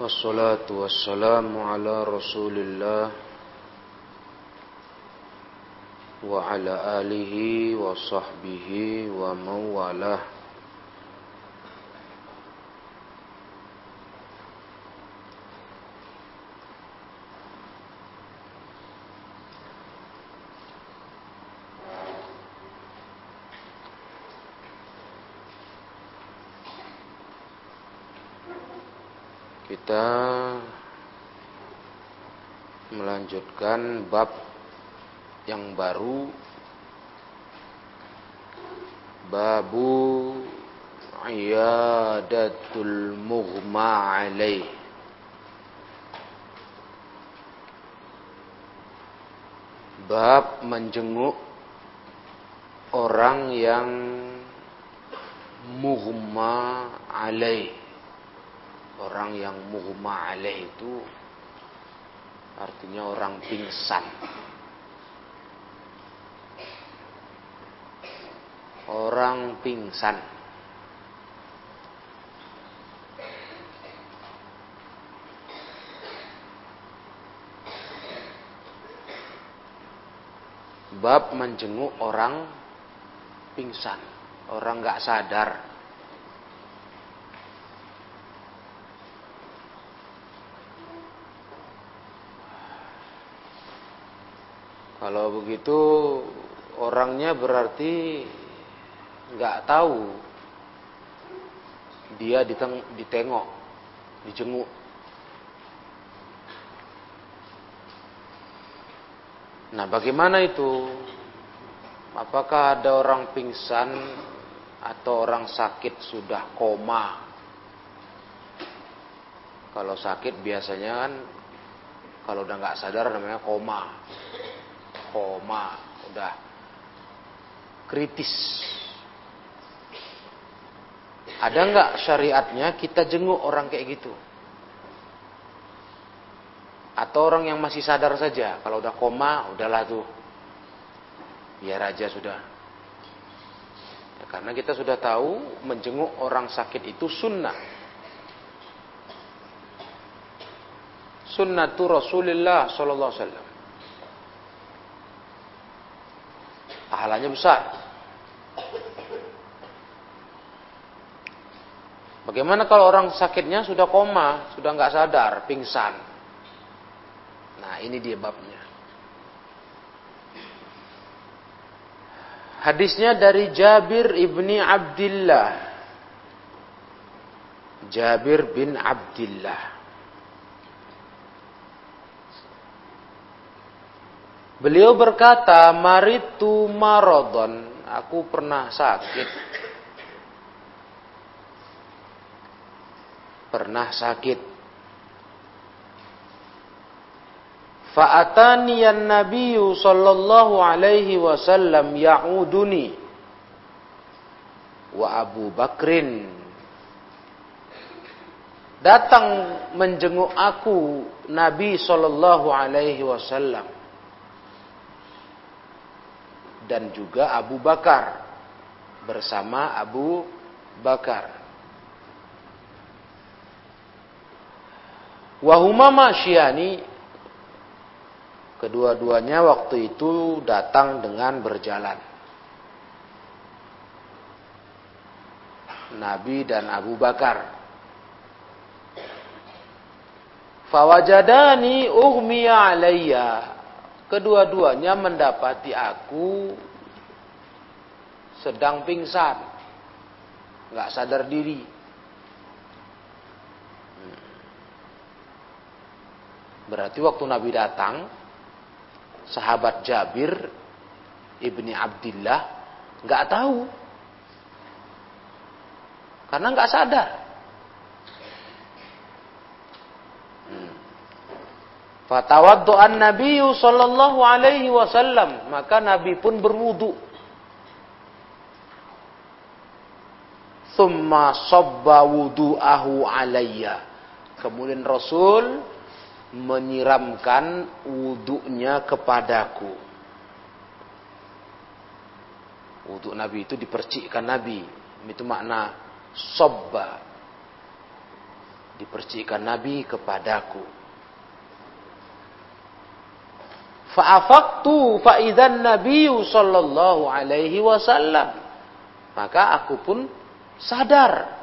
والصلاة والسلام على رسول الله وعلى آله وصحبه ومن والاه. Melanjutkan bab yang baru babu iyadatul mughma alaih. Bab menjenguk orang yang mughma alaih. Orang yang mughma alaih itu artinya orang pingsan. Orang pingsan. Bab menjenguk orang pingsan, orang nggak sadar. Kalau begitu orangnya berarti nggak tahu dia diteng ditengok, dijenguk. Nah, bagaimana itu? Apakah ada orang pingsan atau orang sakit sudah koma? Kalau sakit biasanya kan kalau udah nggak sadar namanya koma koma, udah kritis. Ada nggak syariatnya kita jenguk orang kayak gitu? Atau orang yang masih sadar saja, kalau udah koma, udahlah tuh, biar aja sudah. Ya, karena kita sudah tahu menjenguk orang sakit itu sunnah. Sunnatu Rasulullah Sallallahu Alaihi Wasallam. Pahalanya besar. Bagaimana kalau orang sakitnya sudah koma, sudah nggak sadar, pingsan? Nah, ini dia babnya. Hadisnya dari Jabir ibni Abdullah. Jabir bin Abdullah. Beliau berkata, Maritu marodon, aku pernah sakit. Pernah sakit. Fa'atani an nabiyyu sallallahu alaihi wasallam ya'uduni wa Abu Bakrin datang menjenguk aku Nabi sallallahu alaihi wasallam dan juga Abu Bakar bersama Abu Bakar. Wahuma masyani kedua-duanya waktu itu datang dengan berjalan. Nabi dan Abu Bakar. Fawajadani ughmiya alayya Kedua-duanya mendapati aku sedang pingsan. Nggak sadar diri. Berarti waktu Nabi datang, sahabat Jabir ibni Abdullah nggak tahu, karena nggak sadar. Fatawaddu'an Nabi sallallahu alaihi wasallam, maka Nabi pun berwudu. Thumma sabba wudu'ahu alayya. Kemudian Rasul menyiramkan wudunya kepadaku. Wudhu Nabi itu dipercikkan Nabi. Itu makna sabba. Dipercikan Nabi kepadaku. Fa'afaktu fa'idan Nabiyu sallallahu alaihi wasallam. Maka aku pun sadar.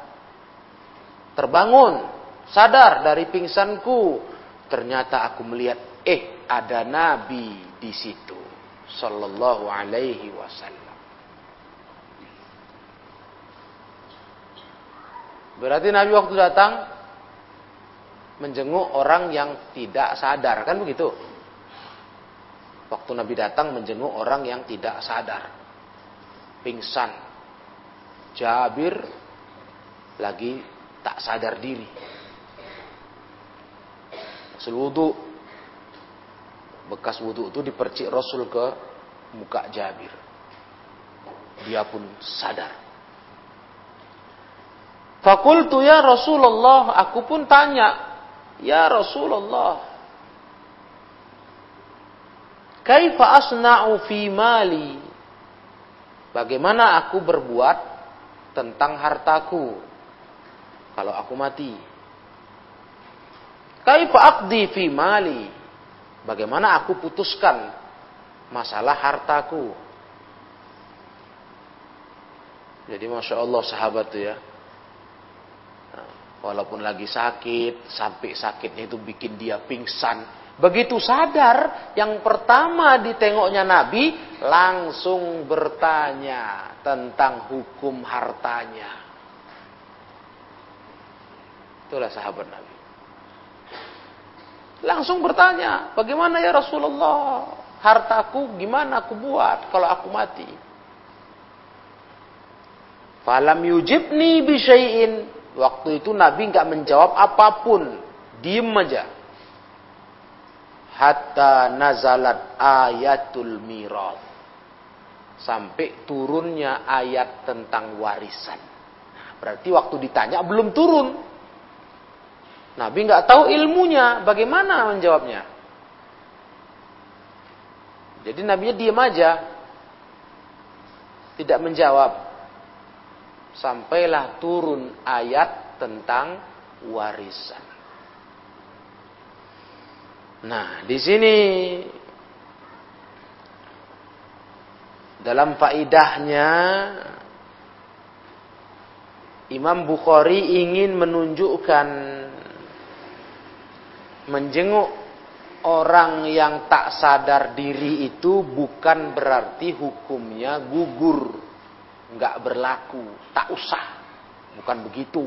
Terbangun. Sadar dari pingsanku. Ternyata aku melihat, eh ada Nabi di situ. Sallallahu alaihi wasallam. Berarti Nabi waktu datang menjenguk orang yang tidak sadar, kan begitu? Waktu Nabi datang menjenguk orang yang tidak sadar, pingsan, Jabir lagi tak sadar diri. Hasil wudhu, bekas wudhu itu dipercik Rasul ke muka Jabir. Dia pun sadar. Fakultu ya Rasulullah, aku pun tanya, ya Rasulullah, kaifa asna'u fi mali? Bagaimana aku berbuat tentang hartaku kalau aku mati? Kaifa aqdi fi mali? Bagaimana aku putuskan masalah hartaku? Jadi masya Allah sahabat tuh ya, Walaupun lagi sakit, sampai sakitnya itu bikin dia pingsan. Begitu sadar, yang pertama ditengoknya Nabi langsung bertanya tentang hukum hartanya. Itulah sahabat Nabi. Langsung bertanya, bagaimana ya Rasulullah? Hartaku gimana aku buat kalau aku mati? Falam yujibni bisyai'in Waktu itu Nabi nggak menjawab apa pun, diem aja. Hatta nazalat ayatul mirat. Sampai turunnya ayat tentang warisan. Berarti waktu ditanya belum turun. Nabi nggak tahu ilmunya, bagaimana menjawabnya? Jadi Nabi diem aja, tidak menjawab sampailah turun ayat tentang warisan. Nah, di sini dalam faidahnya Imam Bukhari ingin menunjukkan menjenguk orang yang tak sadar diri itu bukan berarti hukumnya gugur nggak berlaku, tak usah. Bukan begitu.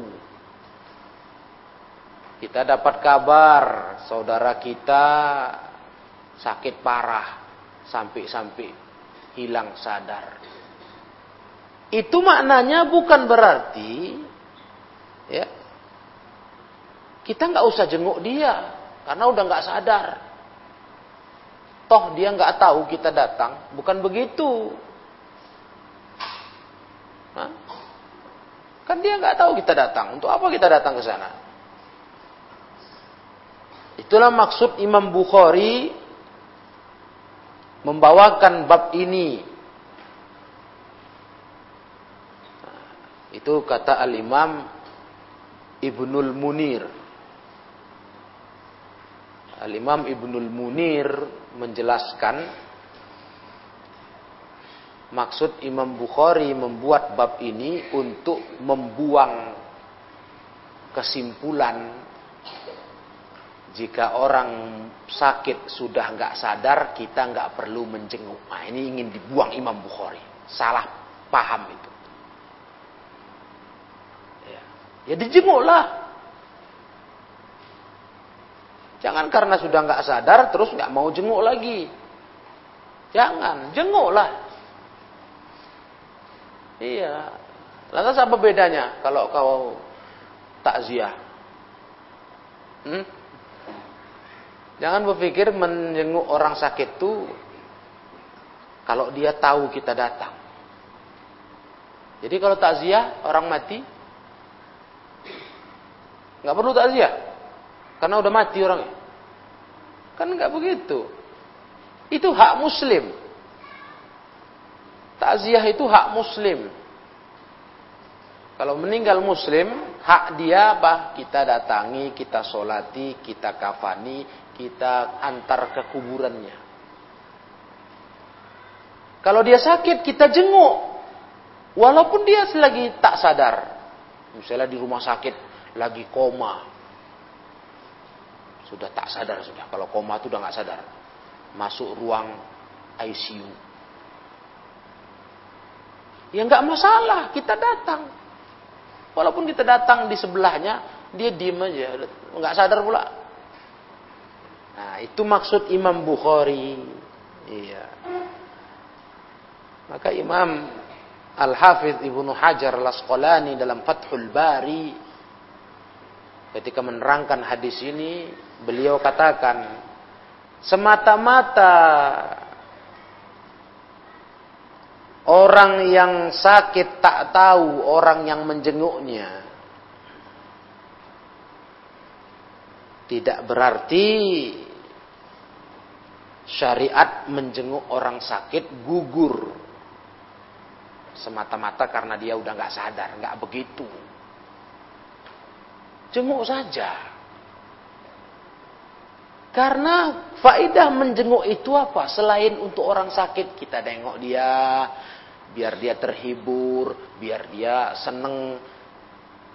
Kita dapat kabar saudara kita sakit parah sampai-sampai hilang sadar. Itu maknanya bukan berarti ya kita nggak usah jenguk dia karena udah nggak sadar. Toh dia nggak tahu kita datang, bukan begitu. Hah? Kan dia nggak tahu kita datang. Untuk apa kita datang ke sana? Itulah maksud Imam Bukhari membawakan bab ini. Itu kata Al-Imam Ibnul Munir. Al-Imam Ibnul Munir menjelaskan Maksud Imam Bukhari membuat bab ini untuk membuang kesimpulan jika orang sakit sudah nggak sadar kita nggak perlu menjenguk. Nah, ini ingin dibuang Imam Bukhari. Salah paham itu. Ya, ya dijenguklah. Jangan karena sudah nggak sadar terus nggak mau jenguk lagi. Jangan, jenguklah. Iya. Lantas apa bedanya kalau kau takziah? Hmm? Jangan berpikir menjenguk orang sakit itu kalau dia tahu kita datang. Jadi kalau takziah orang mati nggak perlu takziah karena udah mati orangnya. Kan nggak begitu. Itu hak muslim. Takziah itu hak muslim. Kalau meninggal muslim, hak dia apa? Kita datangi, kita solati, kita kafani, kita antar ke kuburannya. Kalau dia sakit, kita jenguk. Walaupun dia lagi tak sadar. Misalnya di rumah sakit, lagi koma. Sudah tak sadar sudah. Kalau koma itu udah nggak sadar. Masuk ruang ICU. Ya nggak masalah, kita datang. Walaupun kita datang di sebelahnya, dia diem aja, nggak sadar pula. Nah, itu maksud Imam Bukhari. Iya. Maka Imam Al-Hafidh Ibnu Hajar Al-Asqalani dalam Fathul Bari ketika menerangkan hadis ini, beliau katakan semata-mata Orang yang sakit tak tahu orang yang menjenguknya. Tidak berarti syariat menjenguk orang sakit gugur. Semata-mata karena dia udah nggak sadar, nggak begitu. Jenguk saja. Karena faidah menjenguk itu apa? Selain untuk orang sakit, kita tengok dia, biar dia terhibur, biar dia seneng.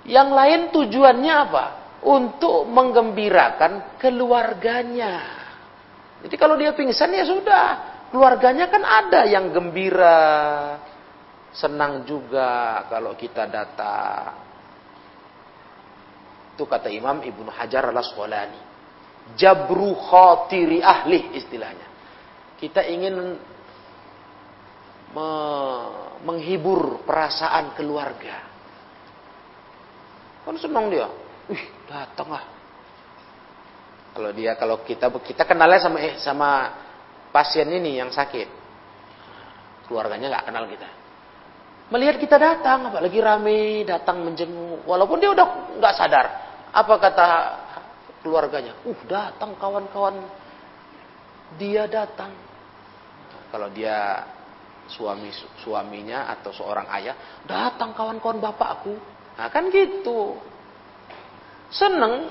Yang lain tujuannya apa? Untuk menggembirakan keluarganya. Jadi kalau dia pingsan ya sudah, keluarganya kan ada yang gembira, senang juga kalau kita datang. Itu kata Imam Ibnu Hajar al-Asqalani. Jabru khatiri ahli istilahnya. Kita ingin me menghibur perasaan keluarga. Kan senang dia. Wih, datang lah. Kalau dia kalau kita kita kenalnya sama eh, sama pasien ini yang sakit. Keluarganya nggak kenal kita. Melihat kita datang, apalagi rame, datang menjenguk. Walaupun dia udah nggak sadar. Apa kata keluarganya? Uh, datang kawan-kawan. Dia datang. Kalau dia suami suaminya atau seorang ayah datang kawan-kawan bapakku. Nah kan gitu. Seneng.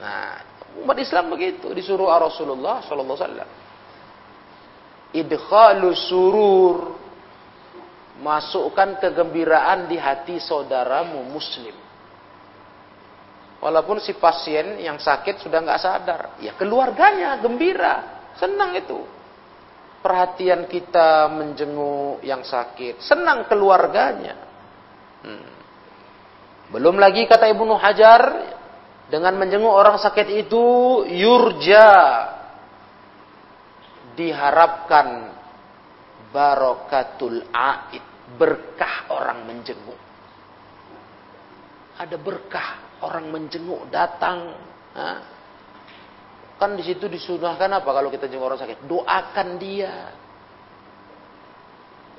Nah umat Islam begitu disuruh Rasulullah Sallallahu Alaihi Wasallam. Surur. Masukkan kegembiraan di hati saudaramu muslim. Walaupun si pasien yang sakit sudah nggak sadar. Ya keluarganya gembira. Senang itu perhatian kita menjenguk yang sakit. Senang keluarganya. Hmm. Belum lagi kata Ibnu Hajar, dengan menjenguk orang sakit itu yurja diharapkan barokatul aid berkah orang menjenguk ada berkah orang menjenguk datang Kan di situ disunahkan apa kalau kita jenguk orang sakit? Doakan dia.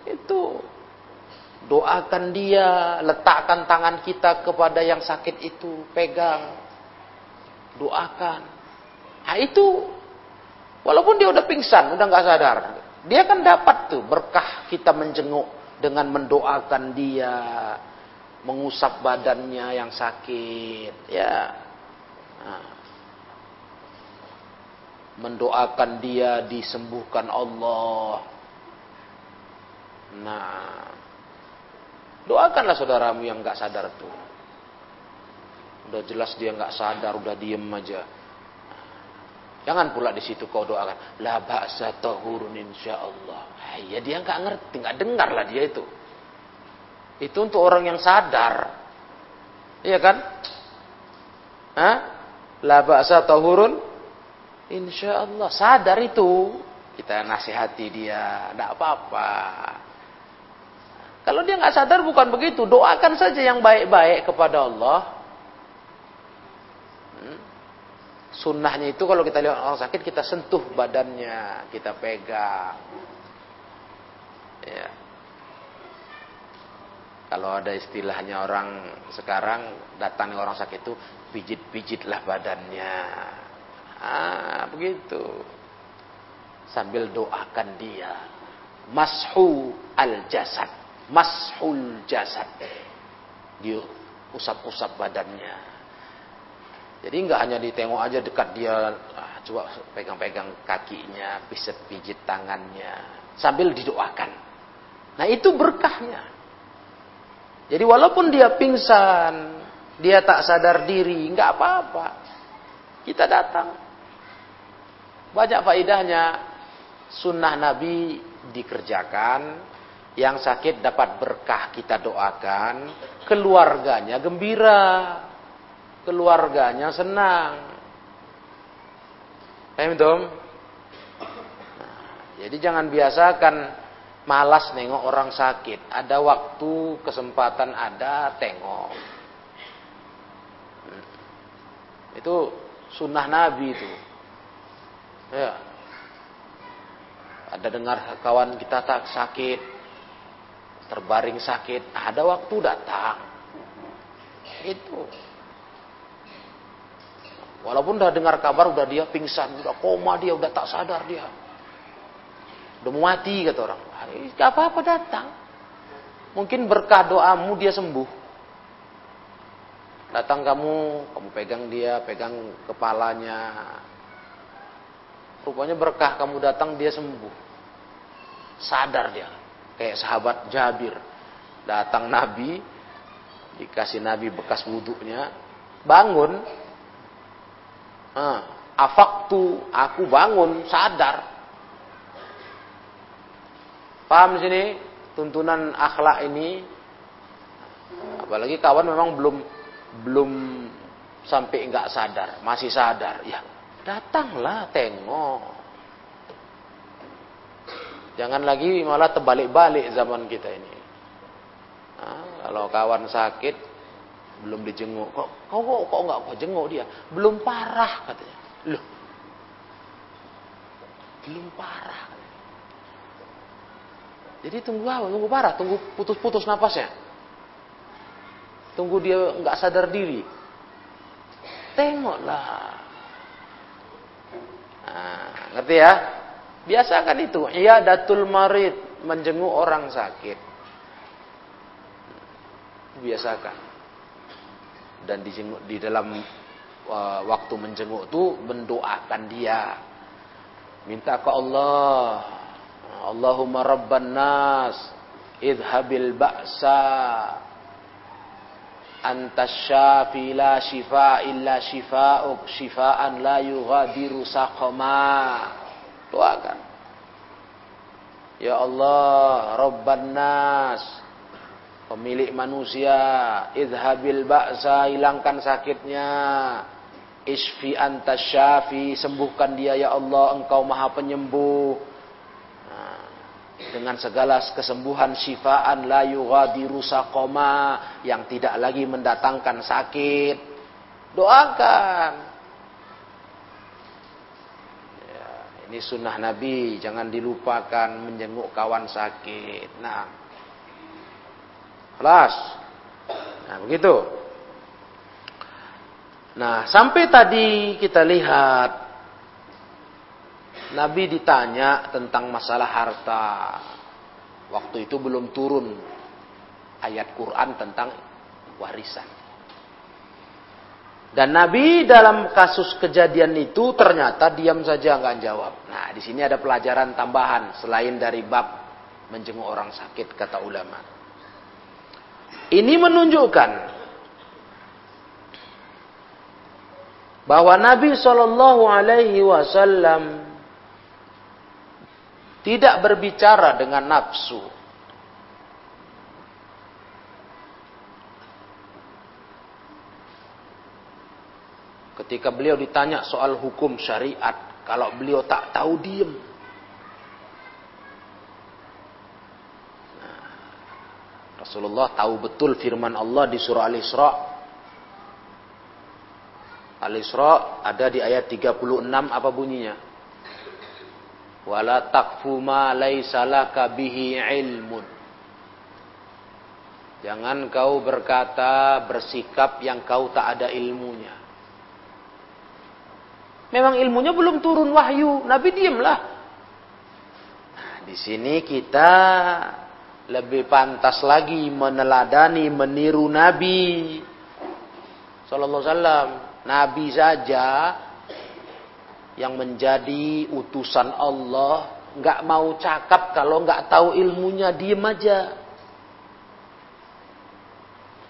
Itu. Doakan dia, letakkan tangan kita kepada yang sakit itu, pegang. Doakan. Nah itu walaupun dia udah pingsan, udah nggak sadar, dia kan dapat tuh berkah kita menjenguk dengan mendoakan dia, mengusap badannya yang sakit, ya. Nah, mendoakan dia disembuhkan Allah. Nah, doakanlah saudaramu yang nggak sadar tuh. Udah jelas dia nggak sadar, udah diem aja. Jangan pula di situ kau doakan. La ba'sa tahurun insya Allah. Ya dia nggak ngerti, nggak dengar lah dia itu. Itu untuk orang yang sadar. Iya kan? Hah? La ba'sa tahurun Insya Allah sadar itu kita nasihati dia, tidak apa-apa. Kalau dia nggak sadar bukan begitu, doakan saja yang baik-baik kepada Allah. Hmm. Sunnahnya itu kalau kita lihat orang sakit kita sentuh badannya, kita pegang. Ya. Kalau ada istilahnya orang sekarang datang orang sakit itu pijit-pijitlah badannya. Ah, begitu. Sambil doakan dia. Mashu al-jasad. Mashul jasad. diusap-usap badannya. Jadi nggak hanya ditengok aja dekat dia, ah, coba pegang-pegang kakinya, pijit-pijit tangannya, sambil didoakan. Nah itu berkahnya. Jadi walaupun dia pingsan, dia tak sadar diri, nggak apa-apa. Kita datang. Banyak faidahnya. Sunnah Nabi dikerjakan, yang sakit dapat berkah kita doakan, keluarganya gembira, keluarganya senang. Paham dong? Nah, jadi jangan biasakan malas nengok orang sakit. Ada waktu, kesempatan ada, tengok. Hmm. Itu sunnah Nabi itu. Ya. Ada dengar kawan kita tak sakit, terbaring sakit, ada waktu datang. Itu. Walaupun udah dengar kabar, udah dia pingsan, udah koma dia, udah tak sadar dia. Udah mau mati kata orang. Gak apa-apa datang. Mungkin berkah doamu dia sembuh. Datang kamu, kamu pegang dia, pegang kepalanya. Rupanya berkah kamu datang dia sembuh. Sadar dia. Kayak sahabat Jabir. Datang Nabi, dikasih Nabi bekas wudhunya, bangun. Ah, afaktu, aku bangun, sadar. Paham sini? Tuntunan akhlak ini. Apalagi kawan memang belum belum sampai enggak sadar, masih sadar. Ya, datanglah tengok. Jangan lagi malah terbalik-balik zaman kita ini. Nah, kalau kawan sakit belum dijenguk, kok kau kok, kok nggak kau jenguk dia? Belum parah katanya. Loh, belum parah. Jadi tunggu apa? Tunggu parah, tunggu putus-putus napasnya. Tunggu dia nggak sadar diri. Tengoklah. Nah, ngerti ya? Biasakan itu, iya datul marid, menjenguk orang sakit. Biasakan. Dan di, di dalam uh, waktu menjenguk itu mendoakan dia. Minta ke Allah, Allahumma rabban nas, idhabil ba'sa, anta syafi la shifa illa shifa'uk, shifa'an la yughadiru saqama. Doakan. Ya Allah, Rabban Nas, pemilik manusia, idhabil ba'sa, hilangkan sakitnya. Isfi anta syafi, sembuhkan dia ya Allah, engkau maha penyembuh. Dengan segala kesembuhan syifaan la yughadiru saqama yang tidak lagi mendatangkan sakit. Doakan. Ini sunnah Nabi, jangan dilupakan menjenguk kawan sakit. Nah, kelas. Nah, begitu. Nah, sampai tadi kita lihat Nabi ditanya tentang masalah harta. Waktu itu belum turun ayat Quran tentang warisan. Dan Nabi dalam kasus kejadian itu ternyata diam saja nggak jawab. Nah, di sini ada pelajaran tambahan selain dari bab menjenguk orang sakit kata ulama. Ini menunjukkan bahwa Nabi Shallallahu Alaihi Wasallam tidak berbicara dengan nafsu, Ketika beliau ditanya soal hukum syariat, kalau beliau tak tahu diem. Nah, Rasulullah tahu betul firman Allah di surah Al-Isra. Al-Isra ada di ayat 36 apa bunyinya? Wala takfu ma laisa laka bihi ilmun. Jangan kau berkata, bersikap yang kau tak ada ilmunya. Memang ilmunya belum turun wahyu. Nabi diamlah. Nah, di sini kita lebih pantas lagi meneladani, meniru Nabi Sallallahu Alaihi Wasallam. Nabi saja yang menjadi utusan Allah nggak mau cakap kalau nggak tahu ilmunya diem aja.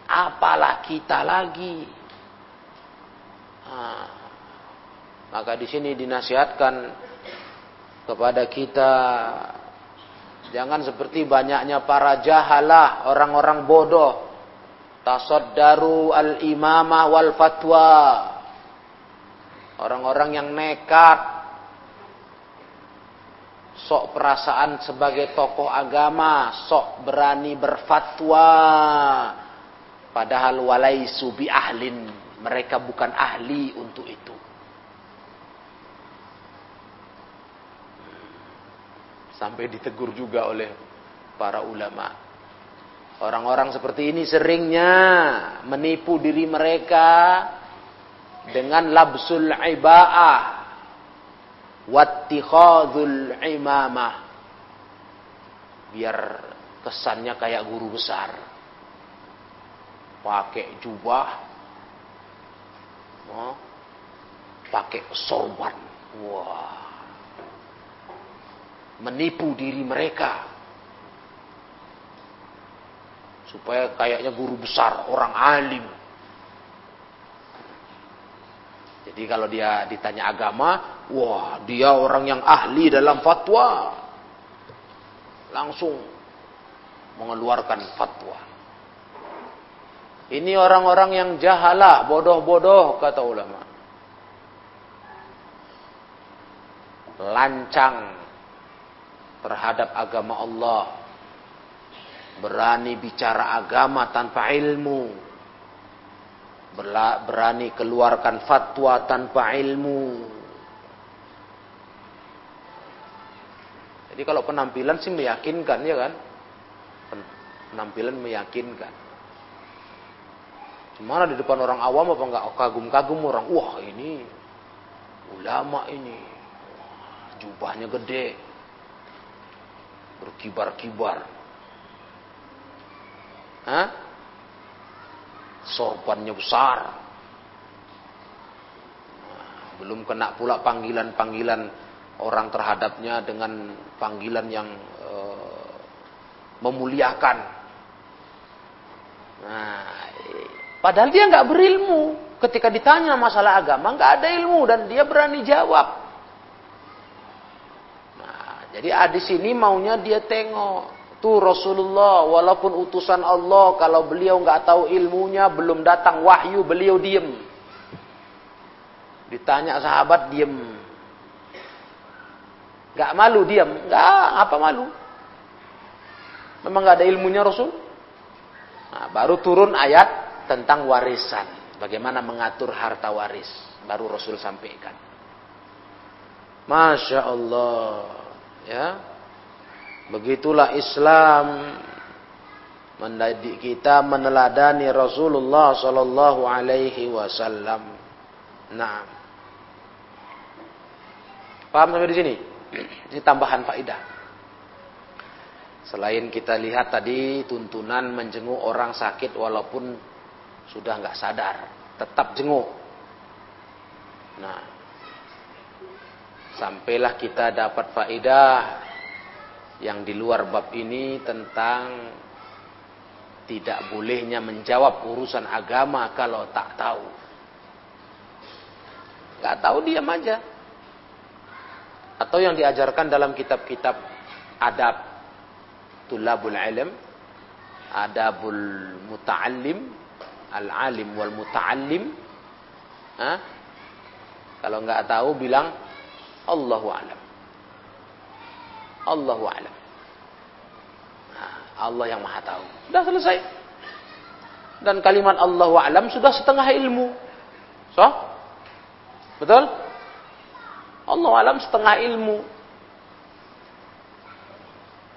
Apalah kita lagi. Nah, maka di sini dinasihatkan kepada kita Jangan seperti banyaknya para jahalah, orang-orang bodoh. Tasaddaru al-imamah wal fatwa. Orang-orang yang nekat. Sok perasaan sebagai tokoh agama. Sok berani berfatwa. Padahal walaisu bi ahlin. Mereka bukan ahli untuk itu. Sampai ditegur juga oleh para ulama. Orang-orang seperti ini seringnya menipu diri mereka dengan labsul iba'ah wattikhadul imamah. Biar kesannya kayak guru besar. Pakai jubah. Oh, pakai sorban. Wah. Menipu diri mereka. Supaya kayaknya guru besar, orang alim. Jadi kalau dia ditanya agama, wah dia orang yang ahli dalam fatwa. Langsung mengeluarkan fatwa. Ini orang-orang yang jahalah, bodoh-bodoh kata ulama. Lancang terhadap agama Allah. Berani bicara agama tanpa ilmu. Berani keluarkan fatwa tanpa ilmu. Jadi kalau penampilan sih meyakinkan ya kan? Penampilan meyakinkan. Cuma di depan orang awam apa enggak kagum-kagum orang. Wah ini ulama ini. Jubahnya gede berkibar-kibar. Hah? Sorbannya besar. belum kena pula panggilan-panggilan orang terhadapnya dengan panggilan yang uh, memuliakan. Nah, padahal dia nggak berilmu. Ketika ditanya masalah agama, nggak ada ilmu dan dia berani jawab. Jadi di sini maunya dia tengok. Tuh Rasulullah walaupun utusan Allah kalau beliau nggak tahu ilmunya belum datang wahyu beliau diem. Ditanya sahabat diem. Gak malu diem. Gak apa malu. Memang gak ada ilmunya Rasul. Nah, baru turun ayat tentang warisan. Bagaimana mengatur harta waris. Baru Rasul sampaikan. Masya Allah. Ya. Begitulah Islam mendidik kita meneladani Rasulullah sallallahu alaihi wasallam. Nah. Paham sampai di sini? Ini tambahan faidah. Selain kita lihat tadi tuntunan menjenguk orang sakit walaupun sudah nggak sadar, tetap jenguk. Nah, sampailah kita dapat faedah yang di luar bab ini tentang tidak bolehnya menjawab urusan agama kalau tak tahu. Gak tahu diam aja. Atau yang diajarkan dalam kitab-kitab adab tulabul ilm, adabul muta'allim, al-alim wal muta'allim. Kalau nggak tahu bilang Allahu alam. Allahu alam. Allah yang maha tahu. Sudah selesai. Dan kalimat Allahu alam sudah setengah ilmu. So? Betul? Allah alam setengah ilmu.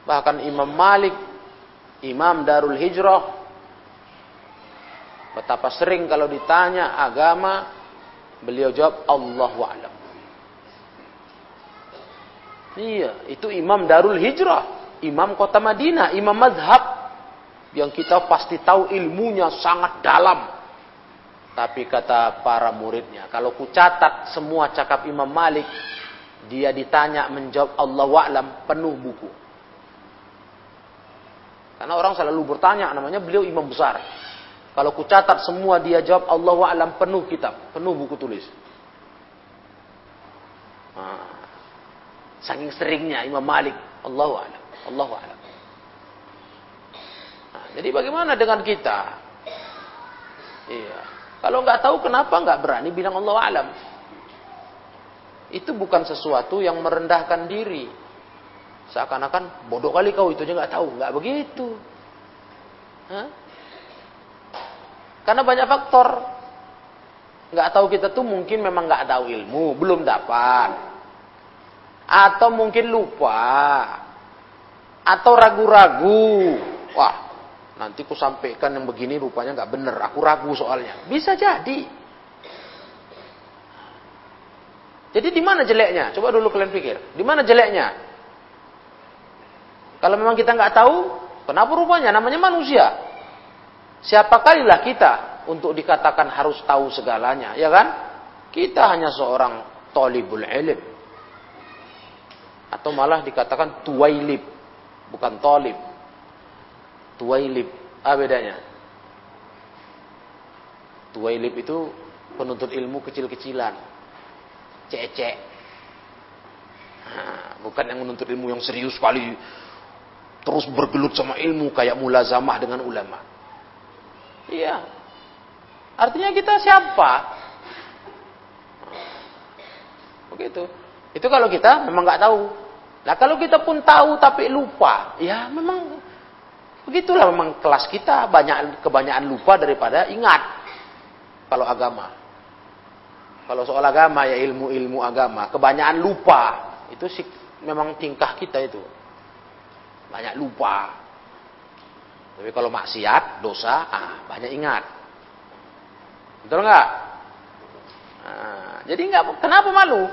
Bahkan Imam Malik, Imam Darul Hijrah, betapa sering kalau ditanya agama, beliau jawab Allahu alam. Iya, itu Imam Darul Hijrah. imam kota Madinah, imam madhab yang kita pasti tahu ilmunya sangat dalam. Tapi kata para muridnya, kalau ku catat semua cakap Imam Malik, dia ditanya menjawab Allah wa'lam penuh buku. Karena orang selalu bertanya, namanya beliau imam besar. Kalau ku catat semua dia jawab Allah wa'lam penuh kitab, penuh buku tulis. Nah, saking seringnya Imam Malik, Allah wa'lam, Allah wa'lam. Nah, jadi bagaimana dengan kita? Iya. Kalau nggak tahu kenapa nggak berani bilang Allah alam. Itu bukan sesuatu yang merendahkan diri. Seakan-akan bodoh kali kau itu aja nggak tahu, nggak begitu. Hah? Karena banyak faktor. Nggak tahu kita tuh mungkin memang nggak tahu ilmu, belum dapat. Atau mungkin lupa. Atau ragu-ragu. Wah, Nanti ku sampaikan yang begini rupanya nggak bener. Aku ragu soalnya. Bisa jadi. Jadi di mana jeleknya? Coba dulu kalian pikir. Di mana jeleknya? Kalau memang kita nggak tahu, kenapa rupanya? Namanya manusia. Siapa kalilah kita untuk dikatakan harus tahu segalanya, ya kan? Kita hanya seorang tolibul ilim. Atau malah dikatakan tuwailib, bukan tolib. Tuwailib. Apa bedanya? Tuwailib itu penuntut ilmu kecil-kecilan. Cecek. Nah, bukan yang menuntut ilmu yang serius sekali. Terus bergelut sama ilmu kayak mulazamah dengan ulama. Iya. Artinya kita siapa? Begitu. Itu kalau kita memang nggak tahu. Nah kalau kita pun tahu tapi lupa, ya memang Begitulah memang kelas kita banyak kebanyakan lupa daripada ingat. Kalau agama. Kalau soal agama ya ilmu-ilmu agama, kebanyakan lupa. Itu sih memang tingkah kita itu. Banyak lupa. Tapi kalau maksiat, dosa, ah, banyak ingat. Betul nggak? Nah, jadi nggak, kenapa malu?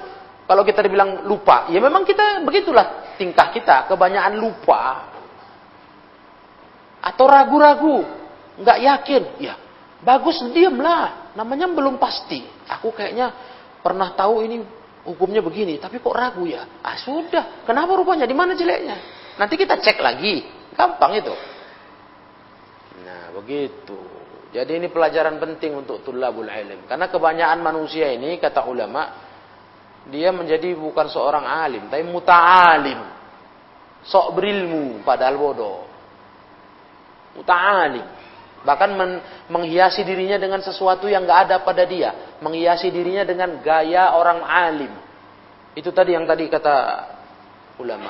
Kalau kita dibilang lupa, ya memang kita begitulah tingkah kita, kebanyakan lupa atau ragu-ragu, nggak yakin, ya bagus diamlah. Namanya belum pasti. Aku kayaknya pernah tahu ini hukumnya begini, tapi kok ragu ya? Ah sudah, kenapa rupanya? Di mana jeleknya? Nanti kita cek lagi, gampang itu. Nah begitu. Jadi ini pelajaran penting untuk tulabul ilm. Karena kebanyakan manusia ini kata ulama, dia menjadi bukan seorang alim, tapi muta'alim. Sok berilmu padahal bodoh muta'ali. Bahkan men menghiasi dirinya dengan sesuatu yang nggak ada pada dia. Menghiasi dirinya dengan gaya orang alim. Itu tadi yang tadi kata ulama.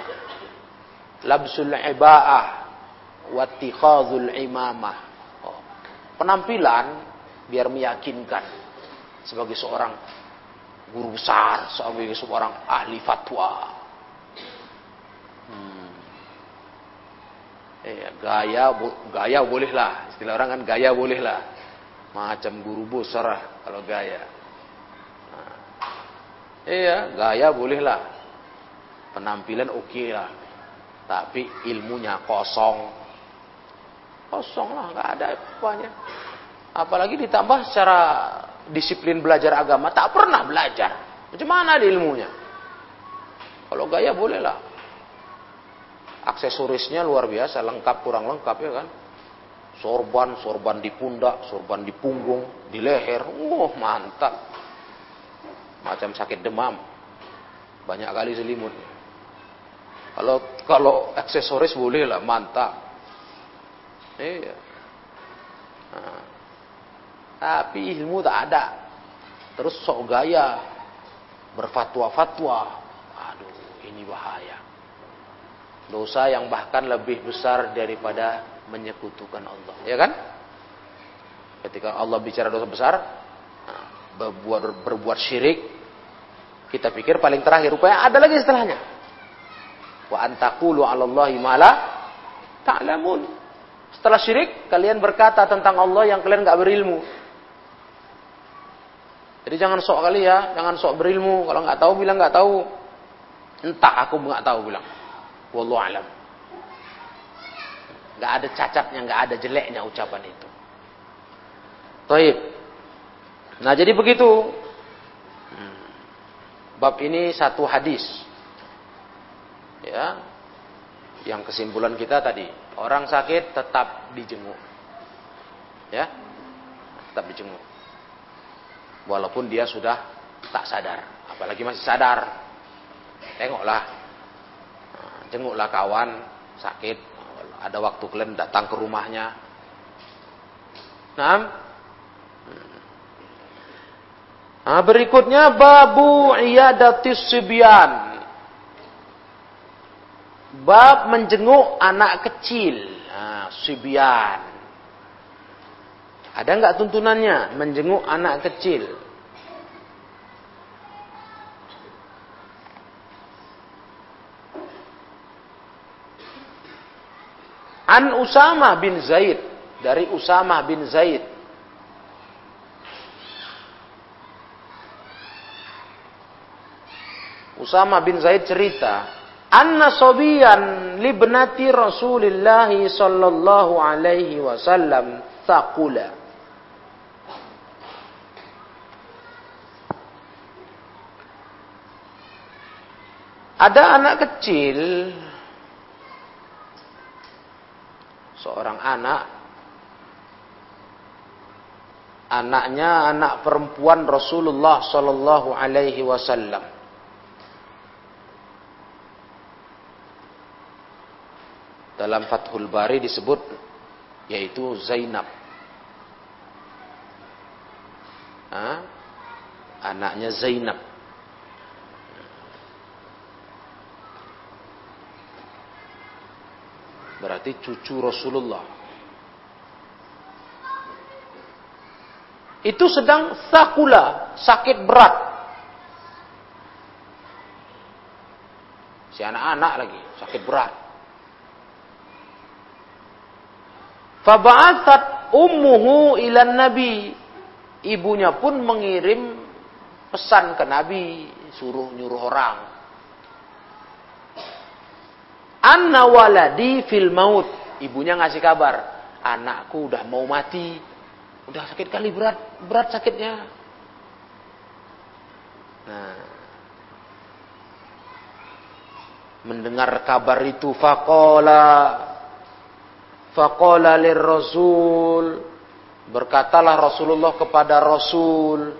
Labsul iba'ah wattikhadhul imamah. Oh. Penampilan biar meyakinkan sebagai seorang guru besar, sebagai seorang ahli fatwa. Hmm. Eh, gaya gaya boleh lah. Istilah orang kan gaya boleh lah. Macam guru besar kalau gaya. Nah. Iya, gaya boleh lah. Penampilan oke okay lah. Tapi ilmunya kosong. Kosong lah, nggak ada apanya. Apalagi ditambah secara disiplin belajar agama, tak pernah belajar. Macam mana ilmunya? Kalau gaya boleh lah aksesorisnya luar biasa, lengkap kurang lengkap ya kan. Sorban, sorban di pundak, sorban di punggung, di leher. Wah, mantap. Macam sakit demam. Banyak kali selimut. Kalau kalau aksesoris boleh lah, mantap. Iya. Nah. Tapi ilmu tak ada. Terus sok gaya berfatwa-fatwa. Aduh, ini bahaya. Dosa yang bahkan lebih besar daripada menyekutukan Allah. Ya kan? Ketika Allah bicara dosa besar, nah, berbuat, berbuat syirik, kita pikir paling terakhir. Rupanya ada lagi setelahnya. Wa antakulu alallahi mala ta'lamun. Setelah syirik, kalian berkata tentang Allah yang kalian nggak berilmu. Jadi jangan sok kali ya, jangan sok berilmu. Kalau nggak tahu bilang nggak tahu. Entah aku nggak tahu bilang. Wallahu alam. nggak ada cacatnya, nggak ada jeleknya ucapan itu. Taib. Nah jadi begitu. Hmm. Bab ini satu hadis. Ya. Yang kesimpulan kita tadi, orang sakit tetap dijenguk. Ya. Tetap dijenguk. Walaupun dia sudah tak sadar, apalagi masih sadar. Tengoklah. Nah, jenguklah kawan sakit, ada waktu kalian datang ke rumahnya. Nah, Nah, berikutnya babu iyadatis sibyan. Bab menjenguk anak kecil. Nah, sibyan. Ada nggak tuntunannya menjenguk anak kecil? An Usama bin Zaid dari Usama bin Zaid Usama bin Zaid cerita, anna sobiyan libnati Rasulullah sallallahu alaihi wasallam taqula. Ada anak kecil, seorang anak, anaknya anak perempuan Rasulullah Sallallahu Alaihi Wasallam. dalam Fathul Bari disebut yaitu Zainab. Ha? Anaknya Zainab. Berarti cucu Rasulullah. Itu sedang sakula, sakit berat. Si anak-anak lagi, sakit berat. Faba'atat ummuhu ilan nabi. Ibunya pun mengirim pesan ke nabi, suruh nyuruh orang. Anna waladi fil maut. Ibunya ngasih kabar, anakku udah mau mati. Udah sakit kali berat, berat sakitnya. Nah, mendengar kabar itu fakola Faqala Rasul berkatalah Rasulullah kepada Rasul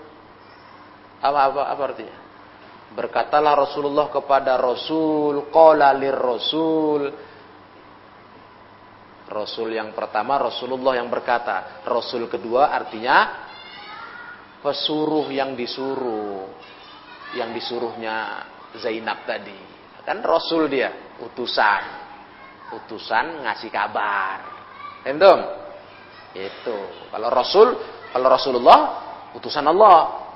apa apa apa artinya? Berkatalah Rasulullah kepada Rasul, qala Rasul Rasul yang pertama Rasulullah yang berkata, Rasul kedua artinya pesuruh yang disuruh. Yang disuruhnya Zainab tadi. Kan Rasul dia, utusan utusan ngasih kabar. Paham Itu. Kalau Rasul, kalau Rasulullah utusan Allah.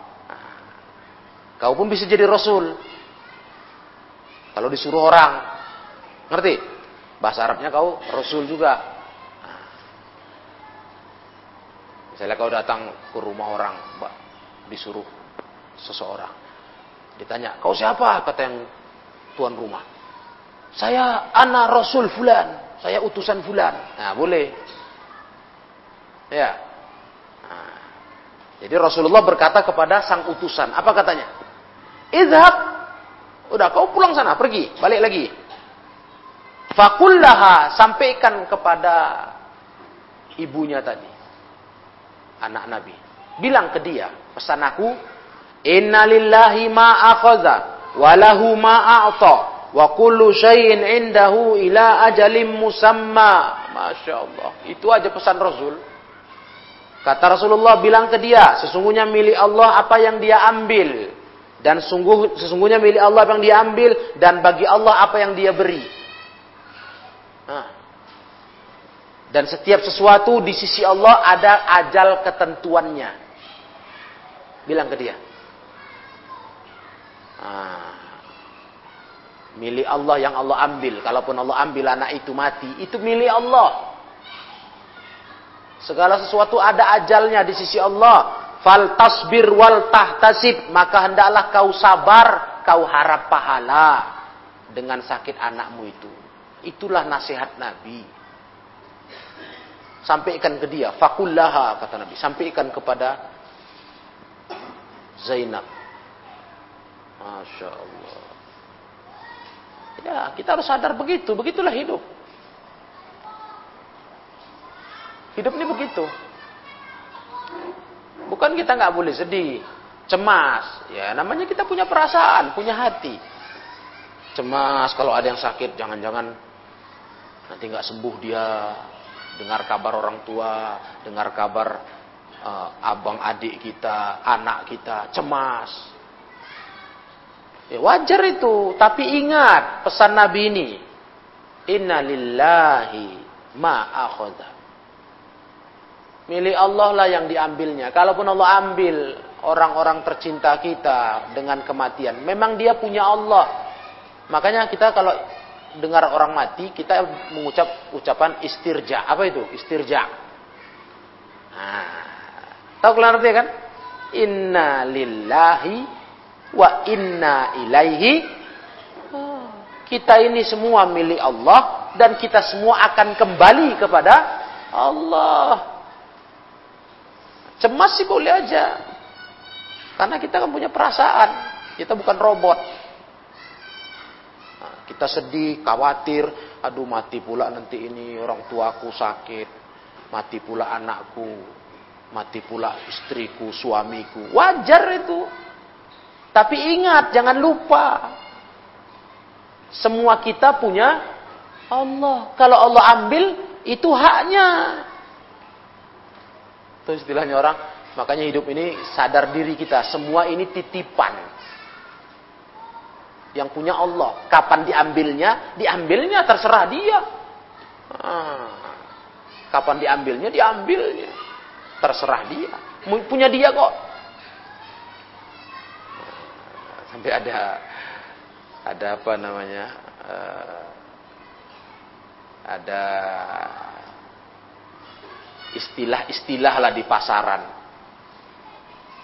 Kau pun bisa jadi Rasul. Kalau disuruh orang. Ngerti? Bahasa Arabnya kau Rasul juga. Nah, misalnya kau datang ke rumah orang, disuruh seseorang. Ditanya, kau siapa? Kata yang tuan rumah. Saya anak Rasul fulan, saya utusan fulan. Nah, boleh. Ya. Nah, jadi Rasulullah berkata kepada sang utusan, apa katanya? Izhab. Udah kau pulang sana, pergi, balik lagi. Fakullaha, sampaikan kepada ibunya tadi. Anak Nabi. Bilang ke dia, pesan aku, Innalillahi ma walahu ma a'ta Wa kullu syai'in indahu ila ajalim musamma. Masya Allah. Itu aja pesan Rasul. Kata Rasulullah bilang ke dia, sesungguhnya milik Allah apa yang dia ambil. Dan sungguh, sesungguhnya milik Allah yang dia ambil. Dan bagi Allah apa yang dia beri. Nah. Dan setiap sesuatu di sisi Allah ada ajal ketentuannya. Bilang ke dia. Nah milik Allah yang Allah ambil. Kalaupun Allah ambil anak itu mati, itu milik Allah. Segala sesuatu ada ajalnya di sisi Allah. Fal tasbir wal tahtasib. Maka hendaklah kau sabar, kau harap pahala dengan sakit anakmu itu. Itulah nasihat Nabi. Sampaikan ke dia. Fakullaha, kata Nabi. Sampaikan kepada Zainab. Masya Allah. Ya, kita harus sadar begitu. Begitulah hidup. Hidup ini begitu. Bukan kita nggak boleh sedih, cemas. Ya, namanya kita punya perasaan, punya hati. Cemas kalau ada yang sakit, jangan-jangan nanti nggak sembuh dia. Dengar kabar orang tua, dengar kabar uh, abang adik kita, anak kita, cemas. Ya, wajar itu, tapi ingat pesan Nabi ini. Inna lillahi ma Milik Allah lah yang diambilnya. Kalaupun Allah ambil orang-orang tercinta kita dengan kematian, memang dia punya Allah. Makanya kita kalau dengar orang mati, kita mengucap ucapan istirja. Apa itu? Istirja. Nah, tahu kalian artinya kan? Inna lillahi wa inna ilaihi. Kita ini semua milik Allah dan kita semua akan kembali kepada Allah. Cemas sih boleh aja. Karena kita kan punya perasaan. Kita bukan robot. Nah, kita sedih, khawatir. Aduh mati pula nanti ini orang tuaku sakit. Mati pula anakku. Mati pula istriku, suamiku. Wajar itu. Tapi ingat, jangan lupa. Semua kita punya Allah. Kalau Allah ambil, itu haknya. Itu istilahnya orang. Makanya hidup ini sadar diri kita. Semua ini titipan. Yang punya Allah. Kapan diambilnya? Diambilnya terserah dia. Ah. Kapan diambilnya? Diambilnya. Terserah dia. Punya dia kok. Sampai ada ada apa namanya? Uh, ada istilah-istilah lah di pasaran.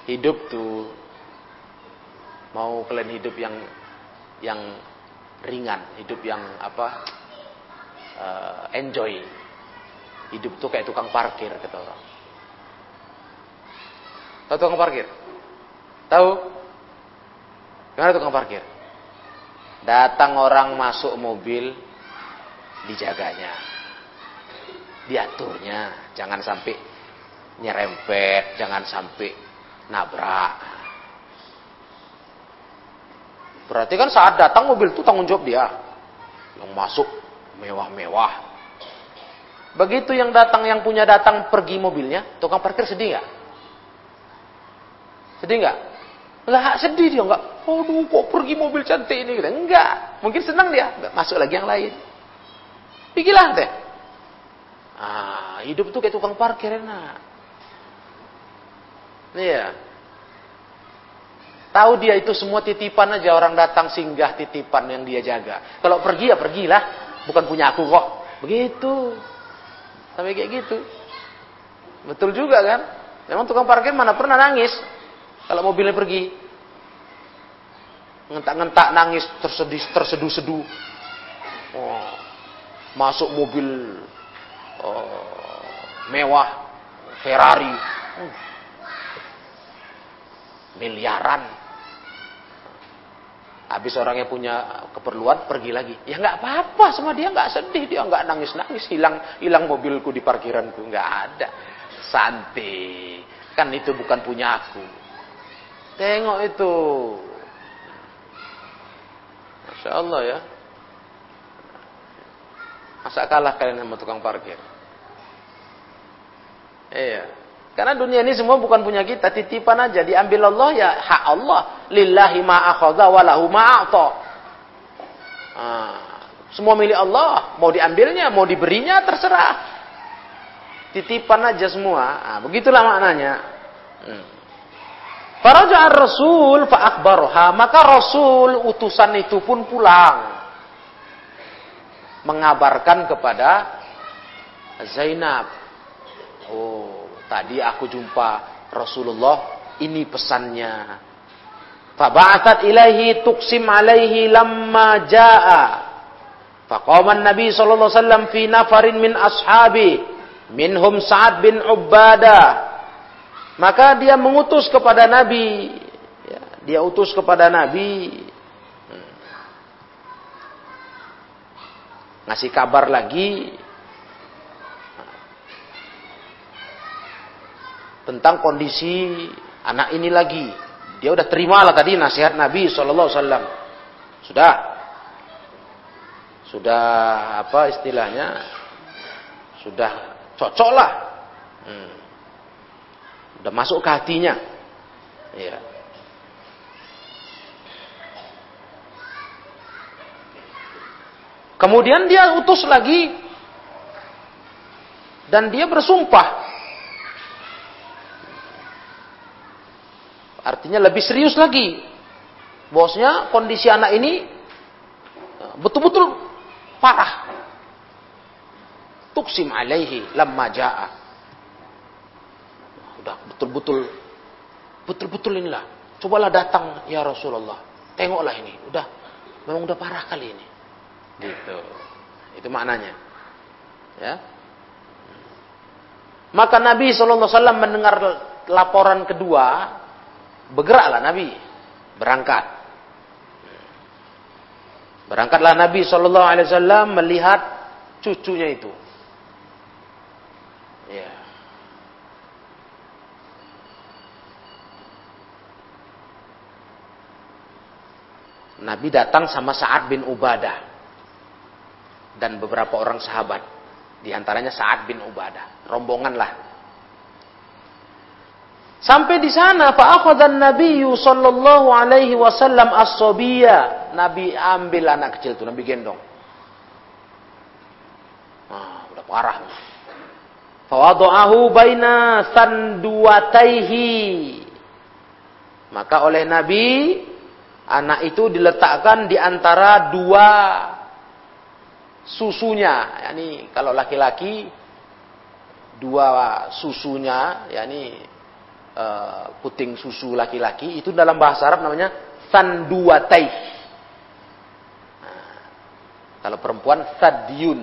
Hidup tuh mau kalian hidup yang yang ringan, hidup yang apa? Uh, enjoy. Hidup tuh kayak tukang parkir kata orang. Tahu tukang parkir? Tahu? Gimana tukang parkir? Datang orang masuk mobil, dijaganya diaturnya. Jangan sampai nyerempet, jangan sampai nabrak. Berarti kan saat datang mobil itu tanggung jawab dia. Yang masuk mewah-mewah. Begitu yang datang yang punya datang pergi mobilnya, tukang parkir sedih nggak? Sedih nggak? Lah sedih dia nggak? Aduh kok pergi mobil cantik ini? Enggak. Mungkin senang dia. Masuk lagi yang lain. Pikilah deh. Ah, hidup tuh kayak tukang parkir enak. Iya. Tahu dia itu semua titipan aja orang datang singgah titipan yang dia jaga. Kalau pergi ya pergilah, bukan punya aku kok. Begitu. Sampai kayak gitu. Betul juga kan? Memang tukang parkir mana pernah nangis kalau mobilnya pergi. Ngentak-ngentak nangis tersedih terseduh-seduh. Oh, masuk mobil oh, mewah, Ferrari, hmm. miliaran. Habis orangnya punya keperluan pergi lagi. Ya nggak apa-apa sama dia nggak sedih dia nggak nangis nangis hilang hilang mobilku di parkiranku nggak ada. Santai kan itu bukan punya aku. Tengok itu. Masya Allah ya. Masa kalah kalian sama tukang parkir? Iya. Karena dunia ini semua bukan punya kita, titipan aja. Diambil Allah ya hak Allah. Lillahi ma akhadha wa lahu ah, semua milik Allah, mau diambilnya, mau diberinya terserah. Titipan aja semua. Nah, begitulah maknanya. Hmm. Faraja Rasul fa akbaroha, maka Rasul utusan itu pun pulang mengabarkan kepada Zainab. Oh, tadi aku jumpa Rasulullah, ini pesannya. Faba'atat ilaihi tuksim alaihi lamma jaa. Faqama Nabi sallallahu alaihi fi nafarin min ashabi Minhum Sa'ad bin Ubadah. Maka dia mengutus kepada Nabi. Ya, dia utus kepada Nabi. Hmm. Ngasih kabar lagi. Tentang kondisi anak ini lagi. Dia udah terima lah tadi nasihat Nabi Sallallahu Alaihi Wasallam. Sudah. Sudah apa istilahnya? Sudah cocok lah. Hmm. Udah masuk ke hatinya. Ya. Kemudian dia utus lagi dan dia bersumpah. Artinya lebih serius lagi. Bosnya kondisi anak ini betul-betul parah. Tuksim alaihi lamma ja'a. Udah betul-betul betul-betul inilah. Cobalah datang ya Rasulullah. Tengoklah ini. Udah memang udah parah kali ini. Gitu. Itu maknanya. Ya. Maka Nabi SAW mendengar laporan kedua, bergeraklah Nabi, berangkat. Berangkatlah Nabi Shallallahu Alaihi Wasallam melihat cucunya itu. Ya. Nabi datang sama Sa'ad bin Ubadah dan beberapa orang sahabat, di antaranya Sa'ad bin Ubadah, rombongan lah Sampai di sana dan Nabi sallallahu alaihi wasallam as Nabi ambil anak kecil itu, Nabi gendong. Nah, udah parah. Fawada'ahu baina sanduataihi. Maka oleh Nabi anak itu diletakkan di antara dua susunya. Yani kalau laki-laki dua susunya, yani uh, puting susu laki-laki itu dalam bahasa Arab namanya sanduatai. Nah, kalau perempuan sadyun.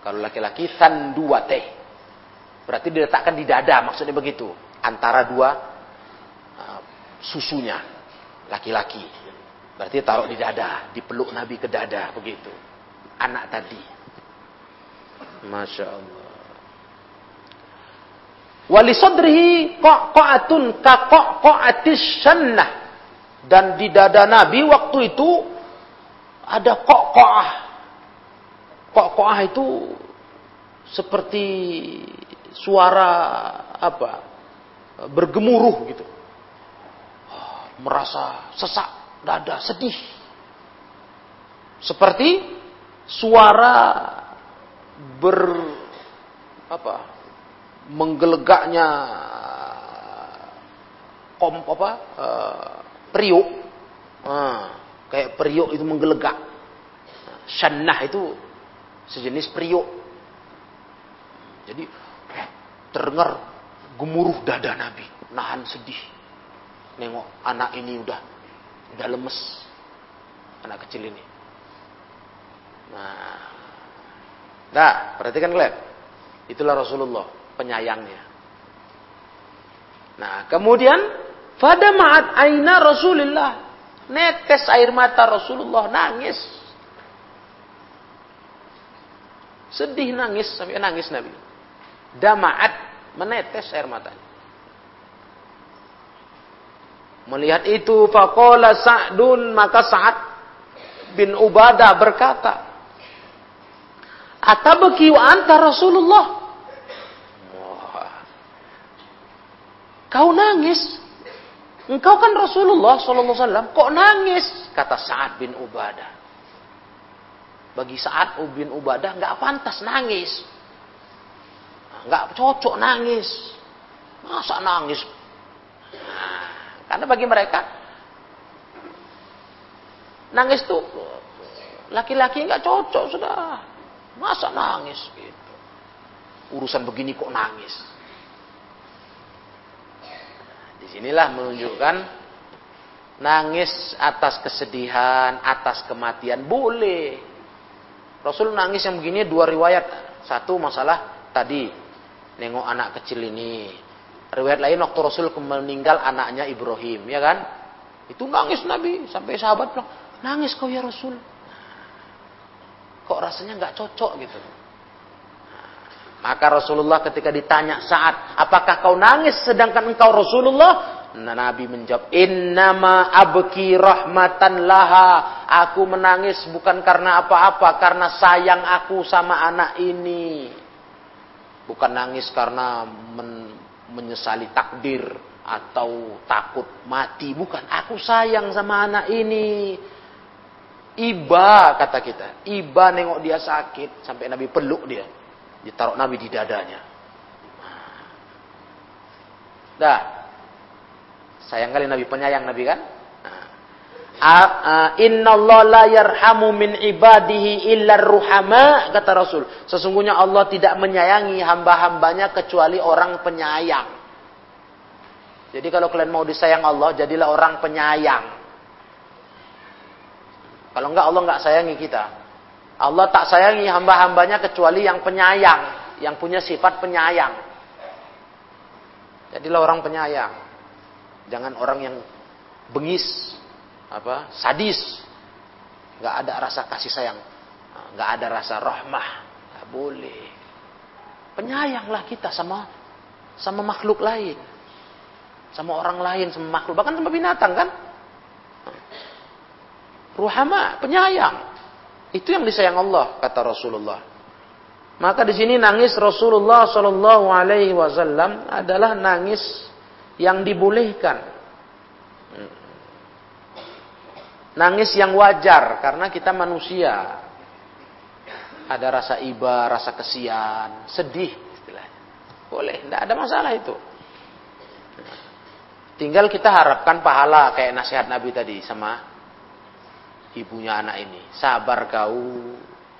Kalau laki-laki sanduate. Berarti diletakkan di dada, maksudnya begitu. Antara dua uh, susunya laki-laki. Berarti taruh di dada, dipeluk Nabi ke dada, begitu. Anak tadi. Masya Allah. Wali sadrihi qa'qa'atun ka qa'qa'atis syannah. Dan di dada Nabi waktu itu ada qa'qa'ah. Qa'qa'ah itu seperti suara apa? bergemuruh gitu. Merasa sesak dada, sedih. Seperti suara ber apa? Menggelegaknya kom apa uh, periuk. Uh, kayak periuk itu menggelegak syannah itu sejenis periuk. Jadi terdengar gemuruh dada Nabi. Nahan sedih. Nengok anak ini udah udah lemes. Anak kecil ini. Nah. Nah perhatikan kalian. Itulah Rasulullah penyayangnya. Nah, kemudian pada maat aina Rasulullah netes air mata Rasulullah nangis. Sedih nangis sampai nangis Nabi. Damaat menetes air matanya. Melihat itu faqala Sa'dun maka Sa'ad bin Ubadah berkata, "Atabki wa anta Rasulullah?" Kau nangis. Engkau kan Rasulullah Wasallam. Kok nangis? Kata Saad bin Ubadah. Bagi Saad bin Ubadah nggak pantas nangis. Nggak cocok nangis. Masa nangis? Karena bagi mereka nangis tuh laki-laki nggak cocok sudah. Masa nangis gitu. Urusan begini kok nangis? Di sinilah menunjukkan nangis atas kesedihan, atas kematian boleh. Rasul nangis yang begini dua riwayat Satu masalah tadi nengok anak kecil ini. Riwayat lain waktu Rasul meninggal anaknya Ibrahim, ya kan? Itu nangis Nabi sampai sahabat bilang, nangis kau ya Rasul. Kok rasanya nggak cocok gitu. Maka Rasulullah ketika ditanya saat, apakah kau nangis sedangkan engkau Rasulullah? Nah, Nabi menjawab, Innama abki rahmatan laha. Aku menangis bukan karena apa-apa, karena sayang aku sama anak ini. Bukan nangis karena men menyesali takdir atau takut mati. Bukan, aku sayang sama anak ini. Iba kata kita. Iba nengok dia sakit. Sampai Nabi peluk dia. Ditaruh Nabi di dadanya. Dah. Sayang kali Nabi penyayang Nabi kan? Inna Allah la yarhamu min ibadihi illa ruhama kata Rasul. Sesungguhnya Allah tidak menyayangi hamba-hambanya kecuali orang penyayang. Jadi kalau kalian mau disayang Allah, jadilah orang penyayang. Kalau enggak Allah enggak sayangi kita. Allah tak sayangi hamba-hambanya kecuali yang penyayang, yang punya sifat penyayang. Jadilah orang penyayang. Jangan orang yang bengis, apa, sadis. Nggak ada rasa kasih sayang, nggak ada rasa rahmah, nggak boleh. Penyayanglah kita sama sama makhluk lain, sama orang lain, sama makhluk, bahkan sama binatang kan. Ruhama, penyayang. Itu yang disayang Allah, kata Rasulullah. Maka di sini nangis Rasulullah Shallallahu Alaihi Wasallam adalah nangis yang dibolehkan. Nangis yang wajar karena kita manusia. Ada rasa iba, rasa kesian, sedih istilahnya. Boleh, tidak ada masalah itu. Tinggal kita harapkan pahala kayak nasihat Nabi tadi sama ibunya anak ini. Sabar kau,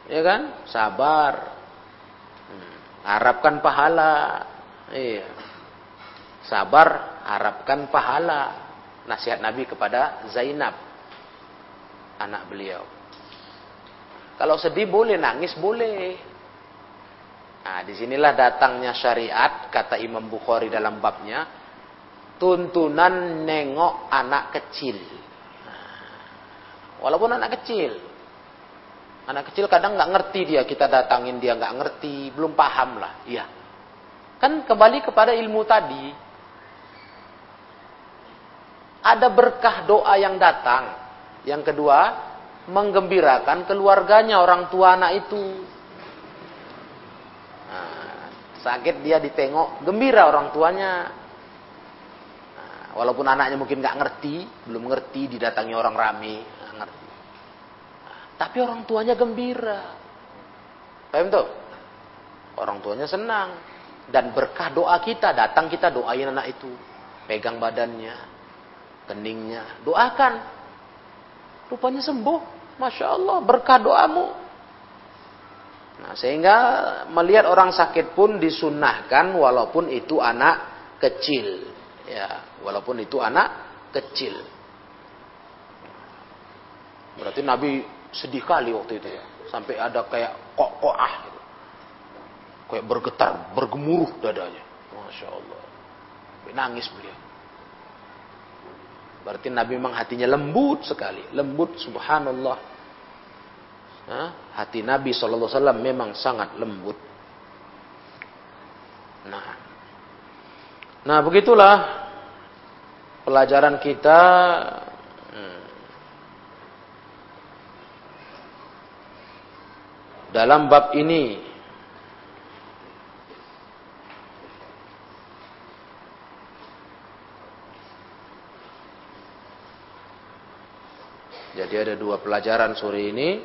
ya kan? Sabar. Hmm. Harapkan pahala. Iya. Sabar, harapkan pahala. Nasihat Nabi kepada Zainab, anak beliau. Kalau sedih boleh, nangis boleh. Nah, di sinilah datangnya syariat, kata Imam Bukhari dalam babnya, tuntunan nengok anak kecil. Walaupun anak kecil, anak kecil kadang nggak ngerti dia, kita datangin dia nggak ngerti, belum paham lah, iya. Kan kembali kepada ilmu tadi, ada berkah doa yang datang. Yang kedua, menggembirakan keluarganya orang tua anak itu. Nah, sakit dia ditengok, gembira orang tuanya. Nah, walaupun anaknya mungkin nggak ngerti, belum ngerti, didatangi orang rame, tapi orang tuanya gembira. Paham tuh? Orang tuanya senang. Dan berkah doa kita, datang kita doain anak itu. Pegang badannya, keningnya. Doakan. Rupanya sembuh. Masya Allah, berkah doamu. Nah, sehingga melihat orang sakit pun disunahkan walaupun itu anak kecil. Ya, walaupun itu anak kecil. Berarti Nabi sedih kali waktu itu ya. Sampai ada kayak kok-koah gitu. Kayak bergetar, bergemuruh dadanya. Masya Allah. Sampai nangis beliau. Berarti Nabi memang hatinya lembut sekali. Lembut subhanallah. Nah, hati Nabi SAW memang sangat lembut. Nah, nah begitulah pelajaran kita hmm, dalam bab ini Jadi ada dua pelajaran sore ini.